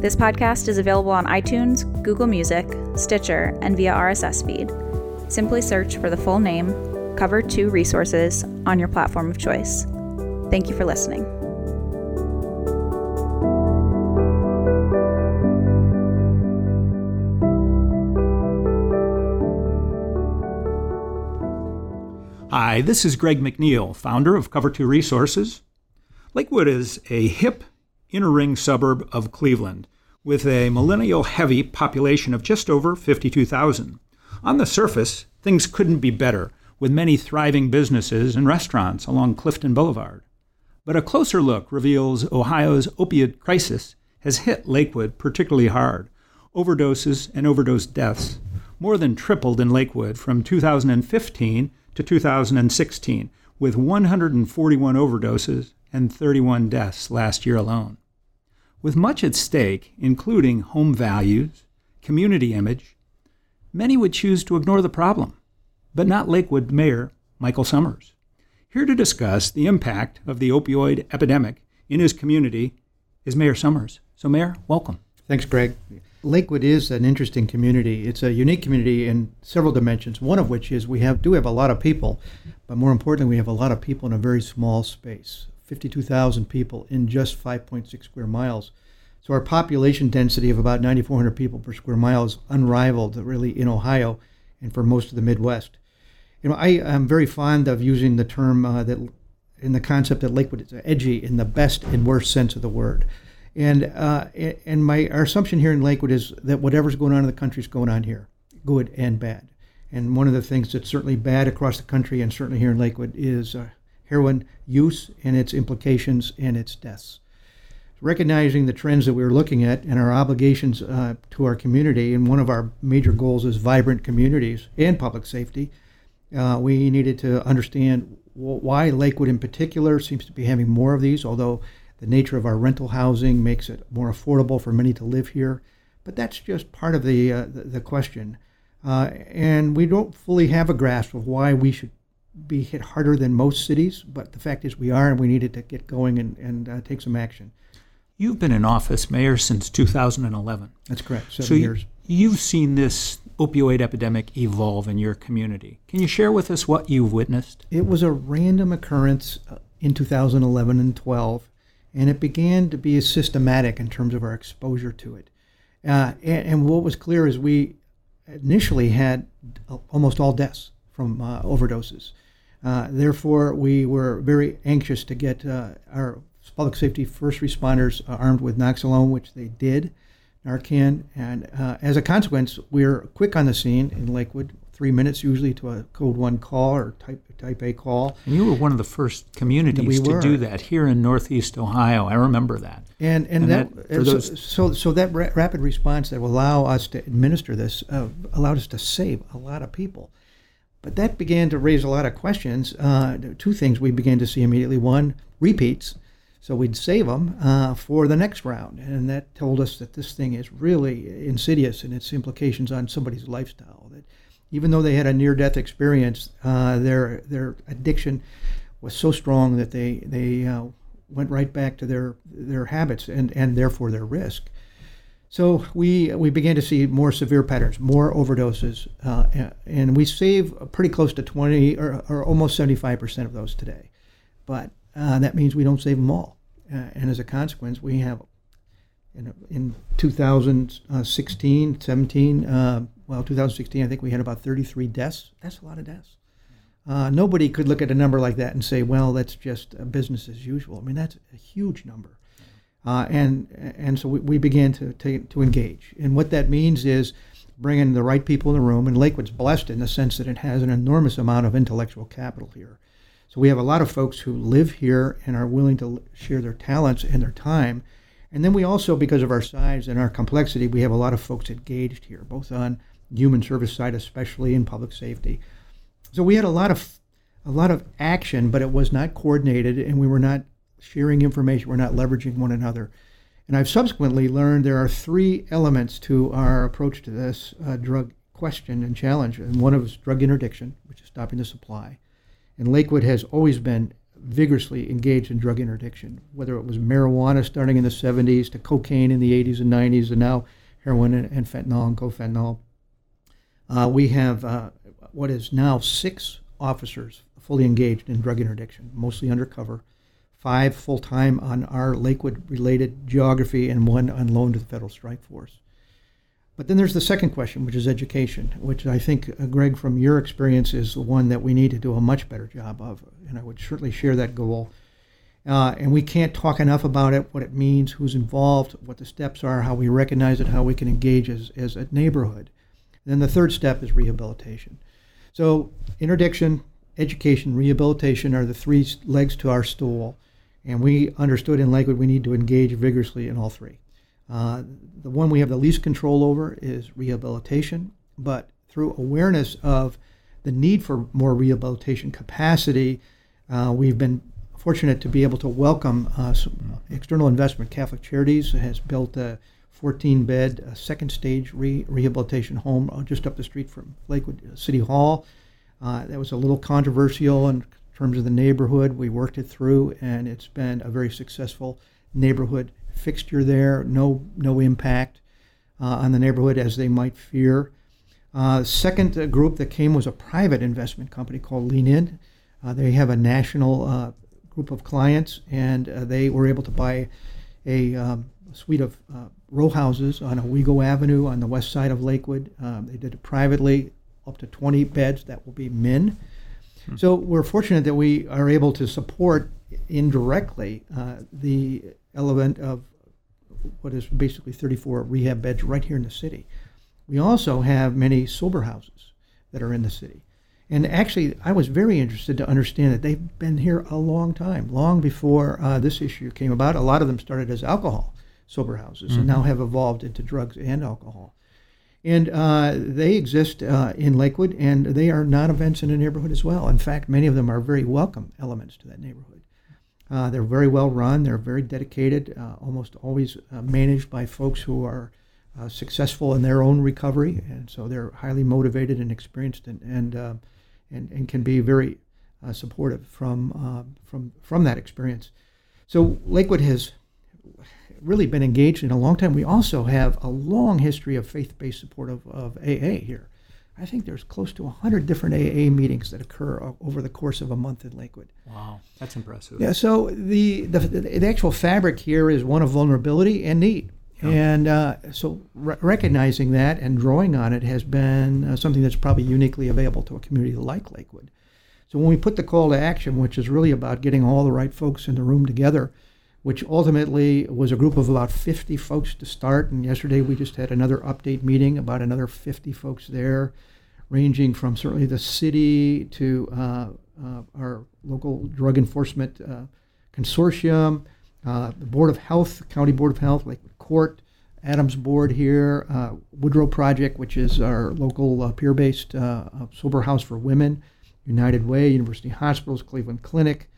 This podcast is available on iTunes, Google Music, Stitcher, and via RSS feed. Simply search for the full name, Cover 2 Resources, on your platform of choice. Thank you for listening. Hi, this is Greg McNeil, founder of Cover 2 Resources. Lakewood is a hip inner ring suburb of Cleveland with a millennial heavy population of just over 52,000. On the surface, things couldn't be better, with many thriving businesses and restaurants along Clifton Boulevard. But a closer look reveals Ohio's opiate crisis has hit Lakewood particularly hard. Overdoses and overdose deaths more than tripled in Lakewood from 2015 to 2016, with 141 overdoses and 31 deaths last year alone. With much at stake, including home values, community image, many would choose to ignore the problem, but not Lakewood Mayor Michael Summers. Here to discuss the impact of the opioid epidemic in his community is Mayor Summers. So, Mayor, welcome. Thanks, Greg. Lakewood is an interesting community. It's a unique community in several dimensions. One of which is we have do have a lot of people, but more importantly, we have a lot of people in a very small space. 52,000 people in just 5.6 square miles. So our population density of about 9,400 people per square mile is unrivaled, really, in Ohio and for most of the Midwest. You know, I am very fond of using the term uh, that in the concept that Lakewood is edgy in the best and worst sense of the word. And uh, and my our assumption here in Lakewood is that whatever's going on in the country is going on here, good and bad. And one of the things that's certainly bad across the country and certainly here in Lakewood is uh, heroin use and its implications and its deaths. Recognizing the trends that we were looking at and our obligations uh, to our community, and one of our major goals is vibrant communities and public safety, uh, we needed to understand why Lakewood in particular seems to be having more of these, although the nature of our rental housing makes it more affordable for many to live here. But that's just part of the, uh, the, the, question. Uh, and we don't fully have a grasp of why we should be hit harder than most cities, but the fact is we are, and we needed to get going and, and uh, take some action. You've been in office, Mayor, since 2011. That's correct, seven so years. You've seen this opioid epidemic evolve in your community. Can you share with us what you've witnessed? It was a random occurrence uh, in 2011 and 12, and it began to be systematic in terms of our exposure to it. Uh, and, and, what was clear is we initially had almost all deaths from uh, overdoses. Uh, therefore, we were very anxious to get uh, our public safety first responders armed with Naloxone, which they did, Narcan, and uh, as a consequence, we're quick on the scene in Lakewood. Three minutes usually to a code one call or type type A call. And you were one of the first communities we to do that here in Northeast Ohio. I remember that. And and, and that, that so, so, so that ra- rapid response that will allow us to administer this uh, allowed us to save a lot of people. But that began to raise a lot of questions. Uh, two things we began to see immediately. One, repeats. So we'd save them uh, for the next round. And that told us that this thing is really insidious in its implications on somebody's lifestyle. Even though they had a near death experience, uh, their, their addiction was so strong that they, they uh, went right back to their, their habits and, and therefore their risk. So we we began to see more severe patterns, more overdoses, uh, and we save pretty close to 20 or, or almost 75 percent of those today. But uh, that means we don't save them all, uh, and as a consequence, we have in, in 2016, 17, uh, well, 2016, I think we had about 33 deaths. That's a lot of deaths. uh, nobody could look at a number like that and say, well, that's just uh, business as usual. I mean, that's a huge number. Uh, and and so we, we began to, to, to engage. And what that means is bringing the right people in the room. And Lakewood's blessed in the sense that it has an enormous amount of intellectual capital here. So we have a lot of folks who live here and are willing to share their talents and their time. And then we also, because of our size and our complexity, we have a lot of folks engaged here, both on human service side, especially in public safety. So we had a lot of a lot of action, but it was not coordinated, and we were not sharing information. We're not leveraging one another. And I've subsequently learned there are three elements to our approach to this uh, drug question and challenge. And one of is drug interdiction, which is stopping the supply. And Lakewood has always been vigorously engaged in drug interdiction, whether it was marijuana starting in the 70s to cocaine in the 80s and 90s, and now heroin and, and fentanyl and carfentanil. Uh, we have uh, what is now six officers fully engaged in drug interdiction, mostly undercover, five full time on our Lakewood related geography, and one on loan to the Federal Strike Force. But then there's the second question, which is education, which I think, uh, Greg, from your experience, is the one that we need to do a much better job of. And I would certainly share that goal. Uh, and we can't talk enough about it, what it means, who's involved, what the steps are, how we recognize it, how we can engage as, as a neighborhood. Then the third step is rehabilitation. So, interdiction, education, rehabilitation are the three legs to our stool. And we understood in Lakewood we need to engage vigorously in all three. Uh, the one we have the least control over is rehabilitation, but through awareness of the need for more rehabilitation capacity, uh, we've been fortunate to be able to welcome uh, external investment. Catholic Charities has built a 14 bed uh, second stage re- rehabilitation home uh, just up the street from Lakewood uh, City Hall. that was a little controversial in terms of the neighborhood. We worked it through, and it's been a very successful neighborhood fixture there, no no impact uh, on the neighborhood as they might fear. Uh, second uh, group that came was a private investment company called Lean In. Uh, they have a national uh, group of clients, and uh, they were able to buy a, um, suite of row houses on Owego Avenue on the west side of Lakewood. Um, they did it privately, up to 20 beds. That will be men. Hmm. So we're fortunate that we are able to support indirectly the element of what is basically 34 rehab beds right here in the city. We also have many sober houses that are in the city. And actually, I was very interested to understand that they've been here a long time, long before uh, this issue came about. A lot of them started as alcohol sober houses mm-hmm. and now have evolved into drugs and alcohol. And uh, they exist uh, in Lakewood, and they are not events in the neighborhood as well. In fact, many of them are very welcome elements to that neighborhood. Uh, they're very well run. They're very dedicated. Uh, almost always uh, managed by folks who are uh, successful in their own recovery, and so they're highly motivated and experienced, and and and, and, can be very uh, supportive from from from that experience. So Lakewood has really been engaged in a long time. We also have a long history of faith-based support of, of AA here. I think there's close to 100 different AA meetings that occur over the course of a month in Lakewood. Wow, that's impressive. Yeah, so the, the, the actual fabric here is one of vulnerability and need. Yeah. And uh, so re- recognizing that and drawing on it has been uh, something that's probably uniquely available to a community like Lakewood. So when we put the call to action, which is really about getting all the right folks in the room together, which ultimately was a group of about 50 folks to start. And yesterday we just had another update meeting, about another 50 folks there, ranging from certainly the city to uh, uh, our local drug enforcement uh, consortium, uh, the Board of Health, County Board of Health, like Court, ADAMHS Board here, uh, Woodrow Project, which is our local uh, peer based sober house for women, United Way, University Hospitals, Cleveland Clinic,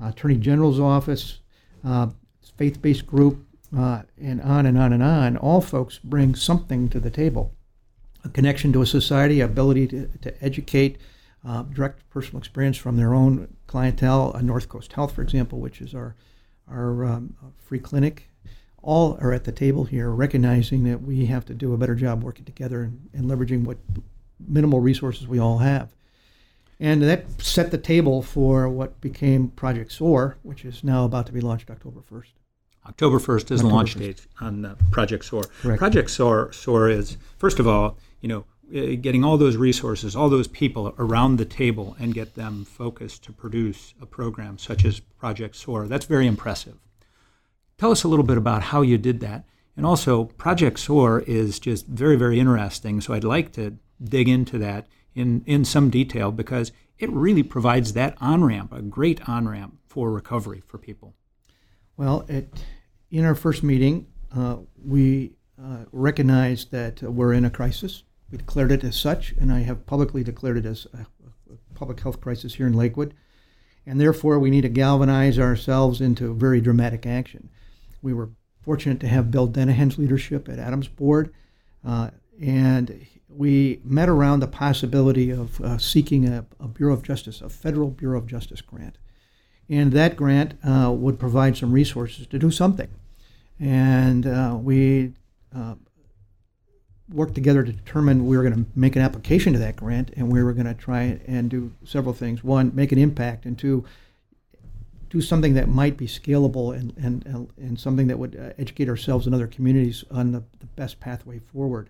Attorney General's Office uh, faith based group, uh, and on and on and on, all folks bring something to the table a connection to a society, ability to, to educate, uh, direct personal experience from their own clientele. North Coast Health, for example, which is our, our um, free clinic, all are at the table here, recognizing that we have to do a better job working together and, and leveraging what minimal resources we all have. And that set the table for what became Project SOAR, which is now about to be launched October 1st. October 1st is October the launch 1st. date on uh, Project SOAR. Correct. Project SOAR, SOAR is, first of all, you know, uh, getting all those resources, all those people around the table, and get them focused to produce a program such as Project SOAR. That's very impressive. Tell us a little bit about how you did that. And also, Project SOAR is just very, very interesting. So I'd like to dig into that in, in some detail because it really provides that on ramp, a great on ramp for recovery for people. Well, it, in our first meeting, uh, we uh, recognized that we're in a crisis. We declared it as such, and I have publicly declared it as a, public health crisis here in Lakewood. And therefore, we need to galvanize ourselves into very dramatic action. We were fortunate to have Bill Denihan's leadership at ADAMHS Board, uh, and we met around the possibility of uh, seeking a, a, Bureau of Justice, a federal Bureau of Justice grant. And that grant uh, would provide some resources to do something. And uh, we uh, worked together to determine we were going to make an application to that grant and we were going to try and do several things. One, make an impact, and two, do something that might be scalable and, and, and something that would uh, educate ourselves and other communities on the, the best pathway forward.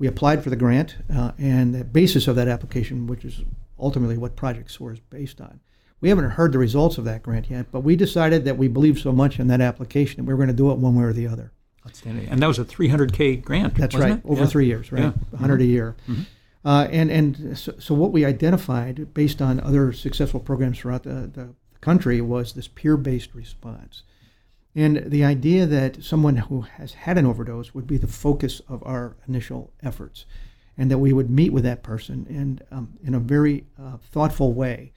We applied for the grant, uh, and the basis of that application, which is ultimately what Project SOAR is based on. We haven't heard the results of that grant yet, but we decided that we believed so much in that application that we were going to do it one way or the other. Outstanding. And that was a 300K grant. That's right, it? over yeah. three years, right? Yeah. 100 mm-hmm. a year. Mm-hmm. Uh, and and so, so, what we identified based on other successful programs throughout the, the country was this peer based response. And the idea that someone who has had an overdose would be the focus of our initial efforts, and that we would meet with that person and um, in a very uh, thoughtful way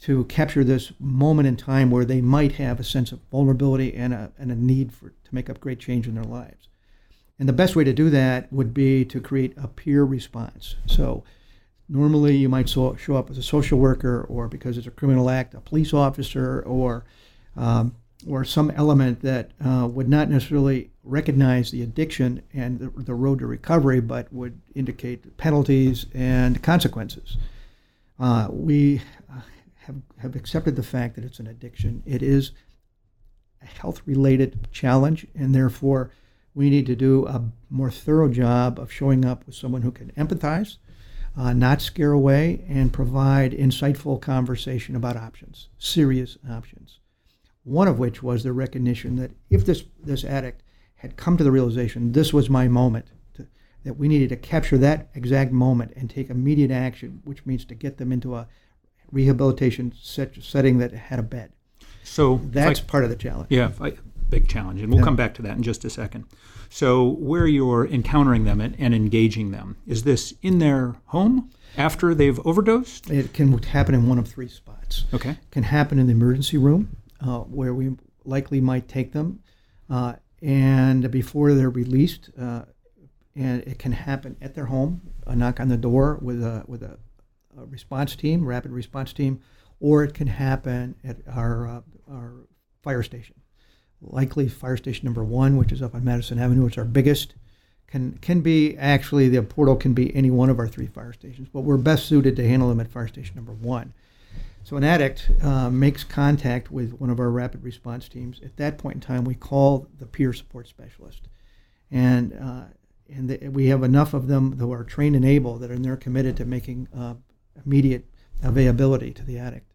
to capture this moment in time where they might have a sense of vulnerability and a, and a need for, to make up great change in their lives. And the best way to do that would be to create a peer response. So normally you might so, show up as a social worker or because it's a criminal act, a police officer or um, or some element that uh, would not necessarily recognize the addiction and the, the, road to recovery, but would indicate penalties and consequences. Uh, we have, have accepted the fact that it's an addiction. It is a health related challenge, and therefore we need to do a more thorough job of showing up with someone who can empathize, uh, not scare away, and provide insightful conversation about options, serious options. One of which was the recognition that if this, this addict had come to the realization this was my moment, to, that we needed to capture that exact moment and take immediate action, which means to get them into a rehabilitation set, setting that had a bed. So that's I, part of the challenge. Yeah, I, big challenge, and we'll yeah. come back to that in just a second. So where you're encountering them and, and, engaging them is this in their home after they've overdosed? It can happen in one of three spots. Okay, it can happen in the emergency room uh, where we likely might take them, uh, and before they're released. Uh, and it can happen at their home, a knock on the door with a with a response team, rapid response team, or it can happen at our, uh, our fire station. Likely fire station number one, which is up on Madison Avenue, it's our biggest, can, can be actually the portal can be any one of our three fire stations, but we're best suited to handle them at fire station number one. So an addict uh, makes contact with one of our rapid response teams. At that point in time, we call the peer support specialist, and uh, and the, we have enough of them who are trained and able that are they're committed to making uh, immediate availability to the addict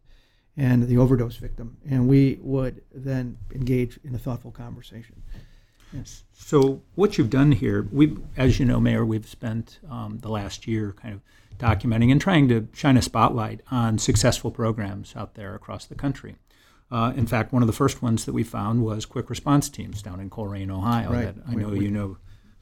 and the overdose victim, and we would then engage in a thoughtful conversation. Yes. So what you've done here, we, as you know, Mayor, we've spent um, the last year kind of documenting and trying to shine a spotlight on successful programs out there across the country. Uh, in fact, one of the first ones that we found was quick response teams down in Colerain, Ohio. Right. That I know we, you know.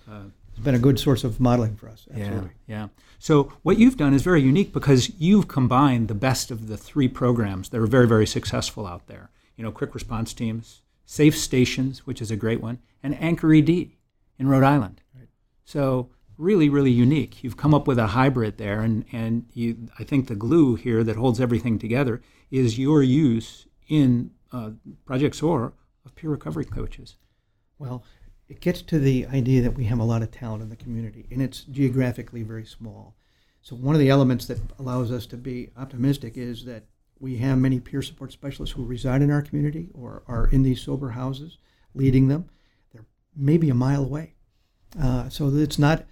Uh, it's been a good source of modeling for us. Absolutely. Yeah, yeah. So what you've done is very unique because you've combined the best of the three programs that are very, very successful out there. You know, quick response teams, safe stations, which is a great one, and Anchor ED in Rhode Island. Right. So really, really unique. You've come up with a hybrid there, and and you, I think the glue here that holds everything together is your use in uh, Project SOAR of peer recovery coaches. Well, it gets to the idea that we have a lot of talent in the community, and it's geographically very small. So one of the elements that allows us to be optimistic is that we have many peer support specialists who reside in our community or are in these sober houses, leading them. They're maybe a mile away, uh, so it's not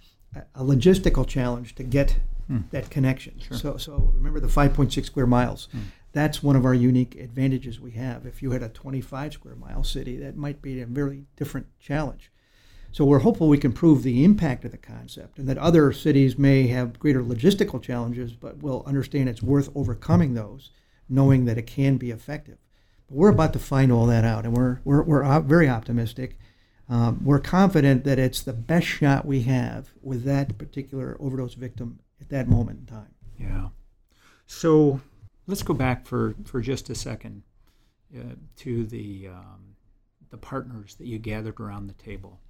a logistical challenge to get Hmm. that connection. Sure. So, so remember the 5.6 square miles. Hmm. That's one of our unique advantages we have. If you had a 25 square mile city, that might be a very different challenge. So we're hopeful we can prove the impact of the concept and that other cities may have greater logistical challenges, but will understand it's worth overcoming those, knowing that it can be effective. But we're about to find all that out, and we're, we're, we're very optimistic. Um, we're confident that it's the best shot we have with that particular overdose victim at that moment in time. Yeah. So let's go back for, for just a second uh, to the, um, the partners that you gathered around the table.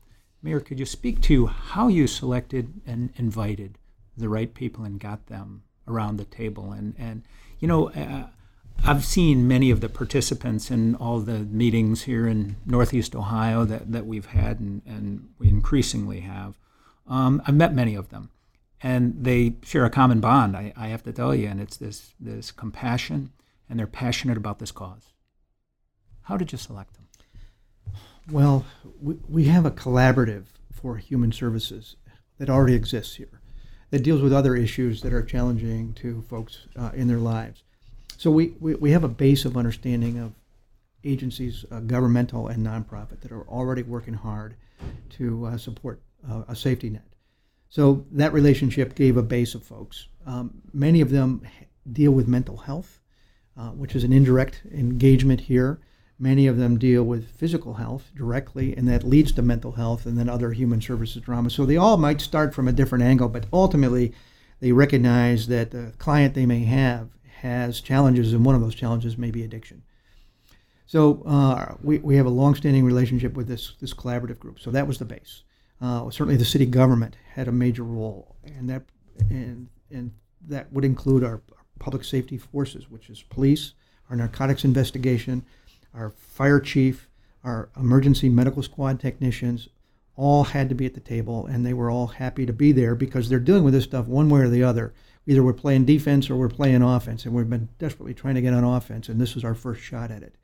Mayor, could you speak to how you selected and invited the right people and got them around the table? And, and you know, uh, I've seen many of the participants in all the meetings here in Northeast Ohio that, that we've had and, and we increasingly have. Um, I've met many of them and they share a common bond. I, I have to tell you, and it's this this compassion, and they're passionate about this cause. How did you select them? Well, we, we have a collaborative for human services that already exists here that deals with other issues that are challenging to folks uh, in their lives. So we, we, we have a base of understanding of agencies, uh, governmental and nonprofit, that are already working hard to uh, support uh, a safety net. So that relationship gave a base of folks. Um, many of them deal with mental health, uh, which is an indirect engagement here. Many of them deal with physical health directly, and that leads to mental health and then other human services drama. So they all might start from a different angle, but ultimately they recognize that the client they may have has challenges, and one of those challenges may be addiction. So uh, we, we have a long-standing relationship with this, this collaborative group. So that was the base. Uh, certainly, the city government had a major role, and that and and that would include our, our public safety forces, which is police, our narcotics investigation, our fire chief, our emergency medical squad technicians, all had to be at the table, and they were all happy to be there because they're dealing with this stuff one way or the other. Either we're playing defense or we're playing offense, and we've been desperately trying to get on offense, and this was our first shot at it.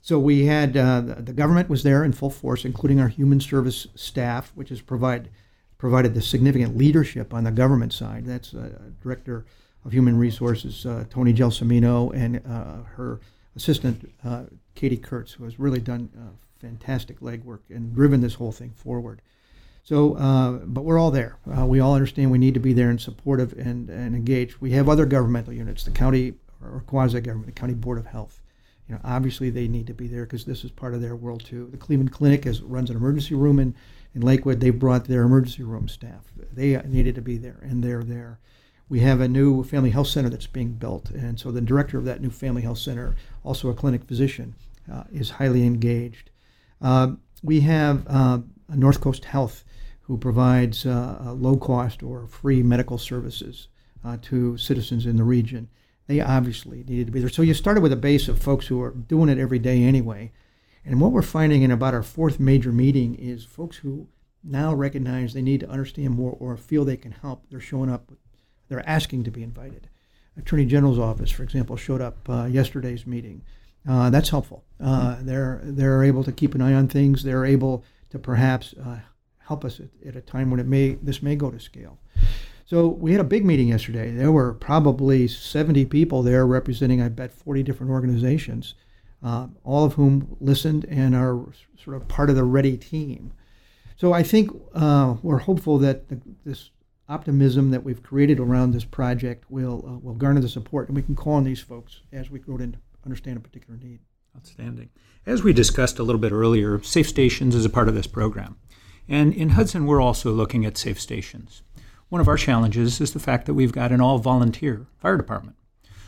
So we had uh, the government was there in full force, including our human service staff, which has provide provided the significant leadership on the government side. That's uh, Director of Human Resources uh, Toni Gelsomino and uh, her assistant uh, Katie Kurtz, who has really done uh, fantastic legwork and driven this whole thing forward. So, but we're all there. we all understand we need to be there and supportive and, and engaged. We have other governmental units, the county or quasi government, the county board of health you know, obviously they need to be there because this is part of their world too. The Cleveland Clinic is, runs an emergency room in, in Lakewood. They brought their emergency room staff. They needed to be there, and they're there. We have a new family health center that's being built, and so the director of that new family health center, also a clinic physician, uh, is highly engaged. Uh, we have uh, North Coast Health, who provides uh, low cost or free medical services uh, to citizens in the region they obviously needed to be there. So you started with a base of folks who are doing it every day anyway. And what we're finding in about our fourth major meeting is folks who now recognize they need to understand more or feel they can help. They're showing up, they're asking to be invited. Attorney General's office, for example, showed up uh, yesterday's meeting. Uh, that's helpful. Uh, they're they're able to keep an eye on things. They're able to perhaps uh, help us at, at, a time when it may this may go to scale. So we had a big meeting yesterday. There were probably 70 people there representing, I bet, 40 different organizations, uh, all of whom listened and are sort of part of the ready team. So I think uh, we're hopeful that the, this optimism that we've created around this project will uh, will garner the support, and we can call on these folks as we grow to understand a particular need. Outstanding. As we discussed a little bit earlier, Safe Stations is a part of this program. And in Hudson, we're also looking at safe stations. One of our challenges is the fact that we've got an all volunteer fire department.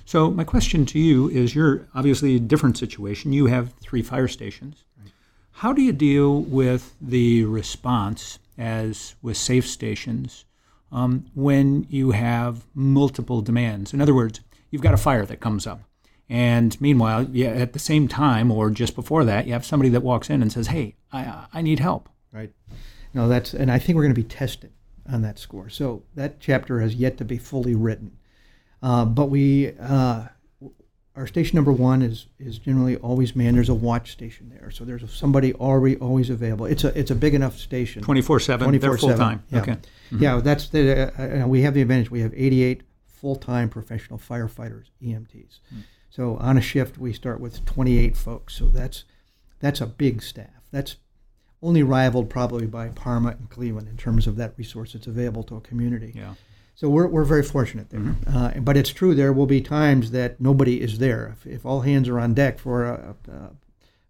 So, my question to you is you're obviously a different situation. You have three fire stations. Right. How do you deal with the response, as with safe stations, um, when you have multiple demands? In other words, you've got a fire that comes up. And meanwhile, yeah, at the same time or just before that, you have somebody that walks in and says, "Hey, I, I need help." Right. No, that's and I think we're going to be tested on that score. So that chapter has yet to be fully written. Uh, but we, uh, our station number one is is generally always manned. There's a watch station there, so there's somebody already always available. It's a it's a big enough station. 24 7. They're full time. Yeah. Okay. Yeah, that's the uh, uh, we have the advantage. We have 88 full-time professional firefighters, EMTs. So on a shift, we start with 28 folks. So that's that's a big staff. That's only rivaled probably by Parma and Cleveland in terms of that resource that's available to a community. Yeah. So we're, we're very fortunate there. Uh, but it's true, there will be times that nobody is there. If, if all hands are on deck for a, a,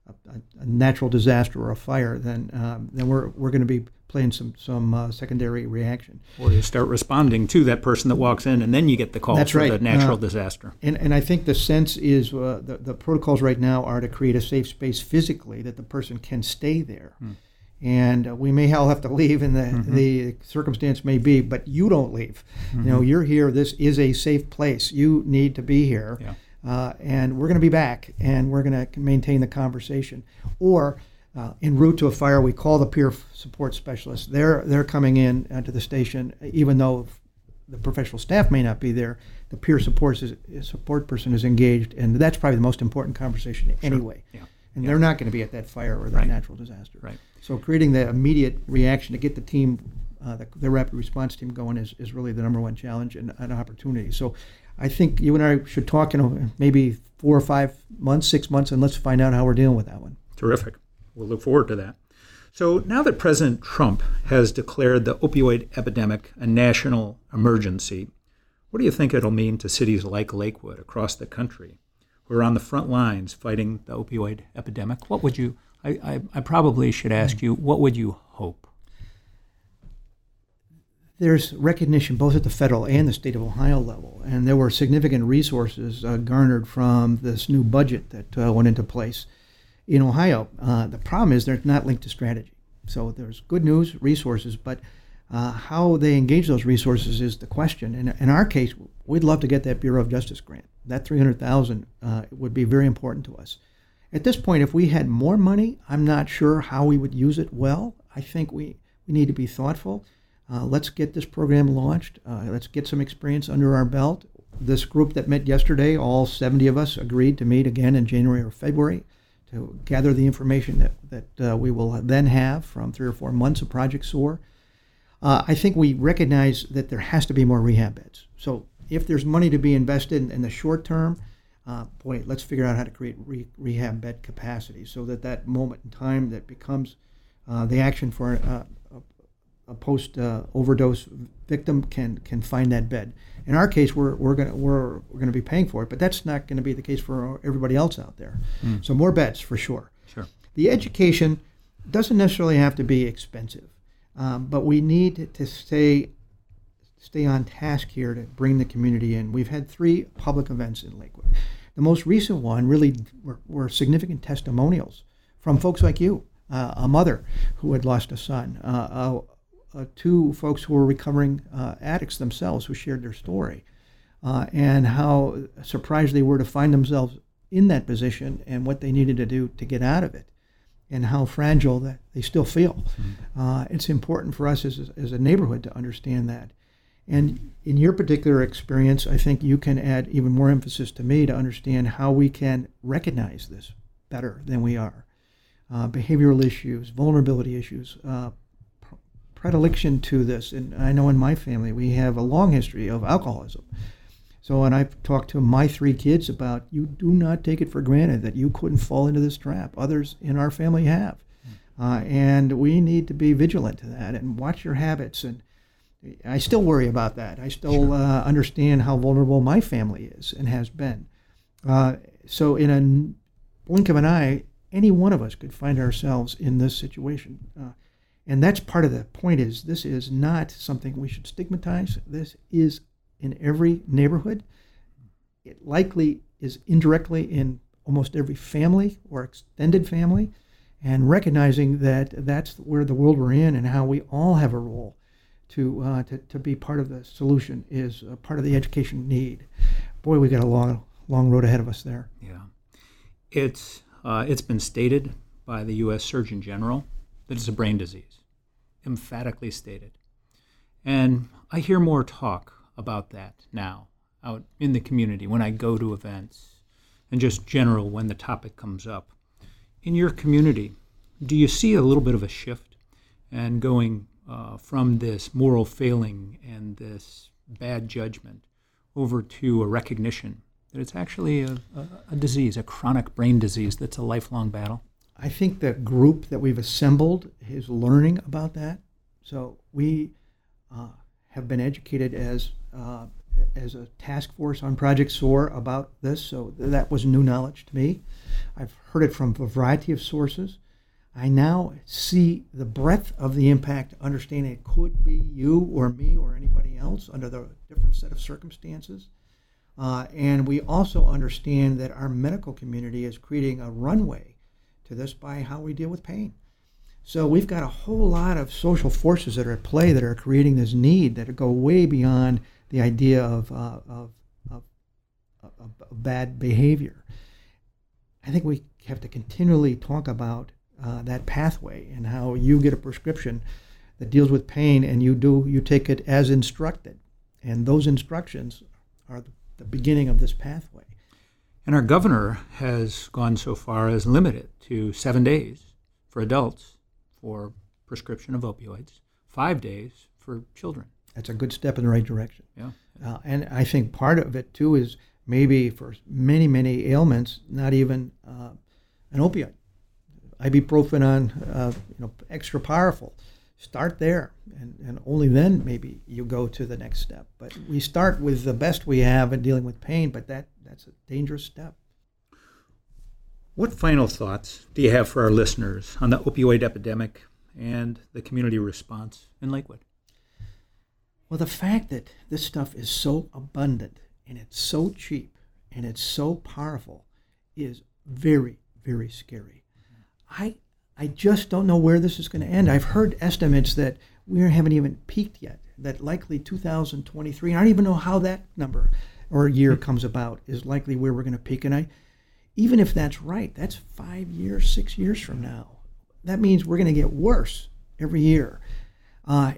a, a natural disaster or a fire, then um, then we're, we're going to be playing some, some uh, secondary reaction. Or you start responding to that person that walks in, and then you get the call That's for right. the natural Uh, disaster. And, and I think the sense is uh, the, the protocols right now are to create a safe space physically that the person can stay there. And uh, we may all have to leave, and the, the circumstance may be, but you don't leave. You know, you're here. This is a safe place. You need to be here. Yeah. Uh, and we're going to be back, and we're going to maintain the conversation. Or uh, en route to a fire, we call the peer support specialist. They're they're coming in uh, to the station, even though the professional staff may not be there. The peer support is, support person is engaged, and that's probably the most important conversation anyway. Yeah. And they're not going to be at that fire or that Right. natural disaster. Right. So creating the immediate reaction to get the team, uh, the, the rapid response team going is, is really the number one challenge and an opportunity. So I think you and I should talk in maybe four or five months, six months, and let's find out how we're dealing with that one. Terrific. We'll look forward to that. So now that President Trump has declared the opioid epidemic a national emergency, what do you think it'll mean to cities like Lakewood across the country who are on the front lines fighting the opioid epidemic? What would you, I, I, I probably should ask you, what would you hope? there's recognition both at the federal and the state of Ohio level, and there were significant resources uh, garnered from this new budget that uh, went into place in Ohio. Uh, the problem is they're not linked to strategy. So there's good news, resources, but uh, how they engage those resources is the question. And in our case, we'd love to get that Bureau of Justice grant. That 300,000 uh, would be very important to us. At this point, if we had more money, I'm not sure how we would use it well. I think we, we need to be thoughtful. Uh, let's get this program launched. Uh, let's get some experience under our belt. This group that met yesterday, all 70 of us agreed to meet again in January or February to gather the information that, that uh, we will then have from three or four months of Project SOAR. Uh, I think we recognize that there has to be more rehab beds. So if there's money to be invested in, in the short term, uh, boy, let's figure out how to create re- rehab bed capacity so that that moment in time that becomes uh, the action for uh, a, a post uh, overdose victim can can find that bed. In our case, we're we're gonna we're we're gonna be paying for it, but that's not going to be the case for everybody else out there. So more beds for sure. Sure. The education doesn't necessarily have to be expensive, um, but we need to stay stay on task here to bring the community in. We've had three public events in Lakewood. The most recent one really were, were significant testimonials from folks like you, uh, a mother who had lost a son, uh, uh, uh, two folks who were recovering uh, addicts themselves who shared their story, uh, and how surprised they were to find themselves in that position and what they needed to do to get out of it and how fragile that they still feel. Uh, it's important for us as, as a neighborhood to understand that. And in your particular experience, I think you can add even more emphasis to me to understand how we can recognize this better than we are. Uh, behavioral issues, vulnerability issues, uh, predilection to this. And I know in my family we have a long history of alcoholism. So, and I've talked to my three kids about you do not take it for granted that you couldn't fall into this trap. Others in our family have. Uh, and we need to be vigilant to that and watch your habits. And I still worry about that. I still uh, understand how vulnerable my family is and has been. Uh, so, in a blink of an eye, any one of us could find ourselves in this situation. And that's part of the point is this is not something we should stigmatize. This is in every neighborhood. It likely is indirectly in almost every family or extended family. And recognizing that that's where the world we're in and how we all have a role to, uh, to, to be part of the solution is part of the education need. Boy, we got a long, long road ahead of us there. Yeah. It's, uh, it's been stated by the U.S. Surgeon General that it's a brain disease, emphatically stated. And I hear more talk about that now out in the community when I go to events. and just general when the topic comes up. In your community, do you see a little bit of a shift and going uh, from this moral failing and this bad judgment over to a recognition that it's actually a, a, a disease, a chronic brain disease that's a lifelong battle? I think the group that we've assembled is learning about that. So we uh, have been educated as uh, as a task force on Project SOAR about this, so that was new knowledge to me. I've heard it from a variety of sources. I now see the breadth of the impact, understanding it could be you or me or anybody else under the different set of circumstances. Uh, and we also understand that our medical community is creating a runway to this by how we deal with pain. So we've got a whole lot of social forces that are at play that are creating this need that go way beyond the idea of, uh, of, of, of, bad behavior. I think we have to continually talk about uh, that pathway and how you get a prescription that deals with pain and you do you take it as instructed, and those instructions are the, the beginning of this pathway. And our governor has gone so far as limit it to seven days for adults for prescription of opioids, five days for children. That's a good step in the right direction. Yeah. Uh, and I think part of it too is maybe for many, many ailments, not even uh, an opioid ibuprofen on, uh, you know, extra powerful. Start there, and, and only then maybe you go to the next step. But we start with the best we have in dealing with pain, but that, that's a dangerous step. What final thoughts do you have for our listeners on the opioid epidemic and the community response in Lakewood? Well, the fact that this stuff is so abundant and it's so cheap and it's so powerful is very, very scary. I I just don't know where this is going to end. I've heard estimates that we haven't even peaked yet. That likely 2023. I don't even know how that number or year hmm. comes about is likely where we're going to peak. And I, even if that's right, that's five years, six years from now. That means we're going to get worse every year. Uh,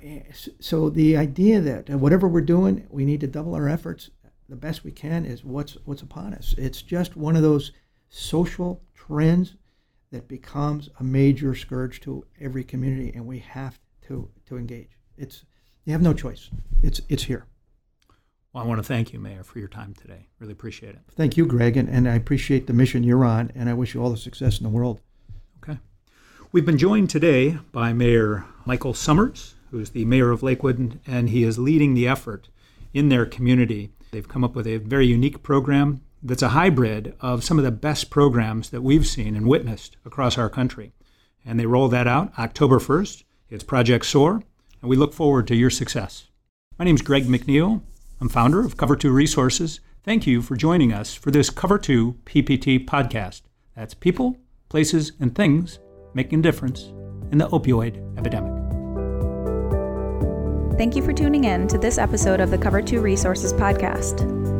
so the idea that whatever we're doing, we need to double our efforts the best we can is what's what's upon us. It's just one of those social trends that becomes a major scourge to every community, and we have to to engage. It's you have no choice. It's it's here. Well, I want to thank you, Mayor, for your time today. Really appreciate it. Thank you, Greg, and, and I appreciate the mission you're on, and I wish you all the success in the world. Okay. We've been joined today by Mayor Michael Summers, who's the mayor of Lakewood, and he is leading the effort in their community. They've come up with a very unique program that's a hybrid of some of the best programs that we've seen and witnessed across our country. And they roll that out October 1st. It's Project SOAR, and we look forward to your success. My name is Greg McNeil. I'm founder of Cover 2 Resources. Thank you for joining us for this Cover 2 PPT podcast. That's people, places, and things making a difference in the opioid epidemic. Thank you for tuning in to this episode of the Cover 2 Resources podcast.